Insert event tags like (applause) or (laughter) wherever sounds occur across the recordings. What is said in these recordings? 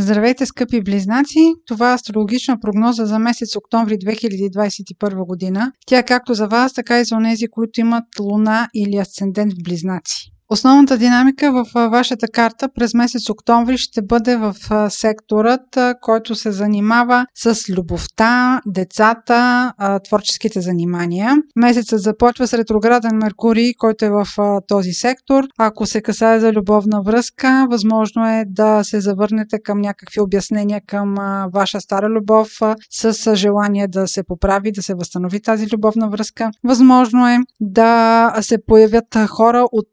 Здравейте, скъпи близнаци! Това е астрологична прогноза за месец октомври 2021 година. Тя е както за вас, така и за онези, които имат луна или асцендент в близнаци. Основната динамика в вашата карта през месец октомври ще бъде в секторът, който се занимава с любовта, децата, творческите занимания. Месецът започва с ретрограден Меркурий, който е в този сектор. Ако се касае за любовна връзка, възможно е да се завърнете към някакви обяснения към ваша стара любов с желание да се поправи, да се възстанови тази любовна връзка. Възможно е да се появят хора от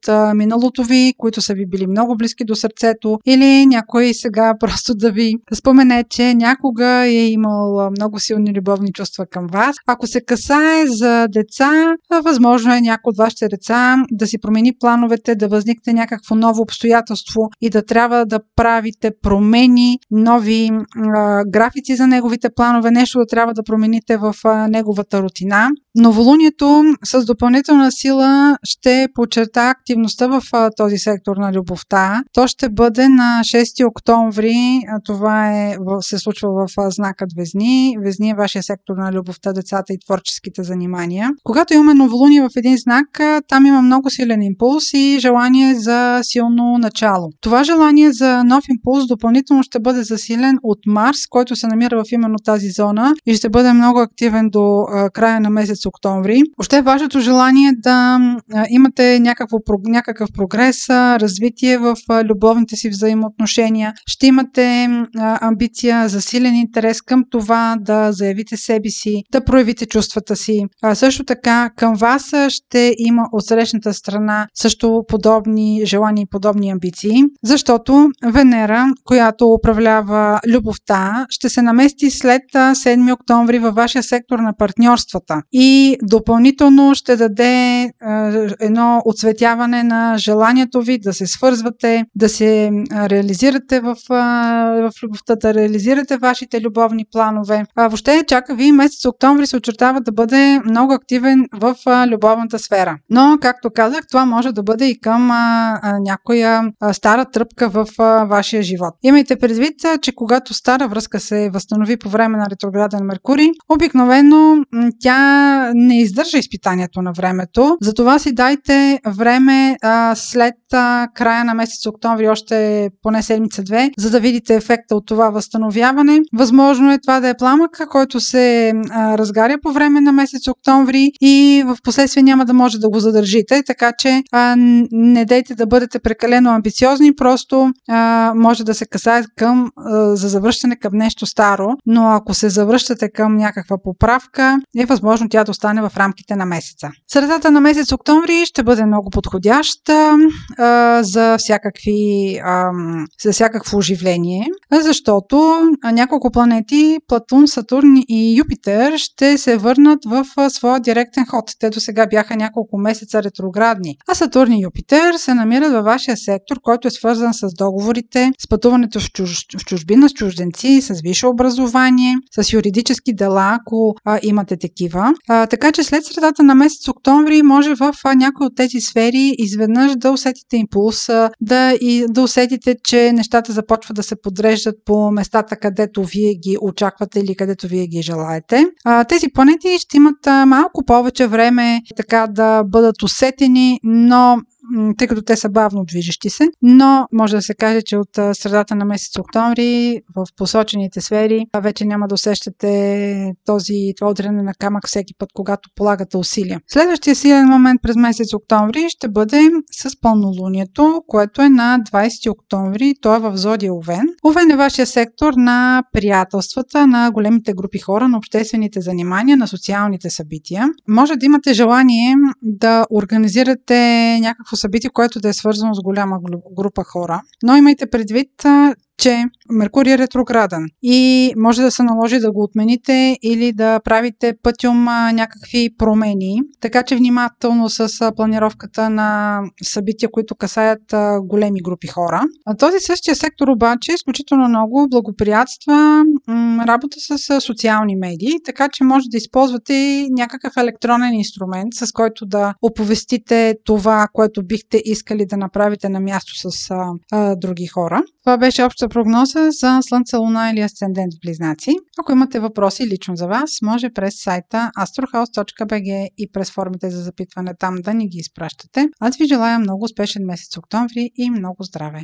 ви, които са ви били много близки до сърцето, или някой сега (laughs) просто да ви спомене, че някога е имал много силни любовни чувства към вас. Ако се касае за деца, възможно е някой от вашите деца да си промени плановете, да възникне някакво ново обстоятелство и да трябва да правите промени, нови а, графици за неговите планове, нещо да трябва да промените в а, неговата рутина. Новолунието с допълнителна сила ще подчерта активността в този сектор на любовта. То ще бъде на 6 октомври. Това е, се случва в знакът Везни. Везни е вашия сектор на любовта, децата и творческите занимания. Когато имаме новолуние в един знак, там има много силен импулс и желание за силно начало. Това желание за нов импулс допълнително ще бъде засилен от Марс, който се намира в именно тази зона и ще бъде много активен до края на месец октомври. Още е вашето желание да имате някакво, някакъв прогрес, развитие в любовните си взаимоотношения. Ще имате амбиция, засилен интерес към това да заявите себе си, да проявите чувствата си. А също така към вас ще има от срещната страна също подобни желания и подобни амбиции, защото Венера, която управлява любовта, ще се намести след 7 октомври във вашия сектор на партньорствата и допълнително ще даде едно отсветяване на желанието ви да се свързвате, да се реализирате в, в любовта, да реализирате вашите любовни планове. А, въобще чака ви месец октомври се очертава да бъде много активен в любовната сфера. Но, както казах, това може да бъде и към а, някоя стара тръпка в а, вашия живот. Имайте предвид, че когато стара връзка се възстанови по време на ретрограден Меркурий, обикновено тя не издържа изпитанието на времето. Затова си дайте време а, след а, края на месец октомври, още поне седмица-две, за да видите ефекта от това възстановяване. Възможно е това да е пламък, който се а, разгаря по време на месец октомври и в последствие няма да може да го задържите, така че а, не дейте да бъдете прекалено амбициозни, просто а, може да се касае към, а, за завръщане към нещо старо, но ако се завръщате към някаква поправка, е възможно тя да остане в рамките на месеца. Средата на месец октомври ще бъде много а, за, всякакви, а, за всякакво оживление, защото няколко планети, Платун, Сатурн и Юпитер, ще се върнат в своя директен ход. Те до сега бяха няколко месеца ретроградни. А Сатурн и Юпитер се намират във вашия сектор, който е свързан с договорите, с пътуването в, чуж... в чужбина, с чужденци, с висше образование, с юридически дела, ако а, имате такива. А, така че след средата на месец октомври може в някои от тези сфери изведнъж да усетите импулс, да, и, да усетите, че нещата започват да се подреждат по местата, където вие ги очаквате или където вие ги желаете. А, тези планети ще имат малко повече време така да бъдат усетени, но тъй като те са бавно движещи се, но може да се каже, че от средата на месец октомври в посочените сфери вече няма да усещате този, това удряне на камък всеки път, когато полагате усилия. Следващия силен момент през месец октомври ще бъде с пълнолунието, което е на 20 октомври. То е в зодия Овен. Овен е вашия сектор на приятелствата, на големите групи хора, на обществените занимания, на социалните събития. Може да имате желание да организирате някакво събитие, което да е свързано с голяма група хора. Но имайте предвид, че Меркурий е ретрограден и може да се наложи да го отмените или да правите пътюм някакви промени. Така че внимателно с планировката на събития, които касаят големи групи хора. Този същия сектор обаче изключително много благоприятства работа с социални медии, така че може да използвате някакъв електронен инструмент, с който да оповестите това, което бихте искали да направите на място с други хора. Това беше обща вашата прогноза за Слънце, Луна или Асцендент в Близнаци. Ако имате въпроси лично за вас, може през сайта astrohouse.bg и през формите за запитване там да ни ги изпращате. Аз ви желая много успешен месец октомври и много здраве!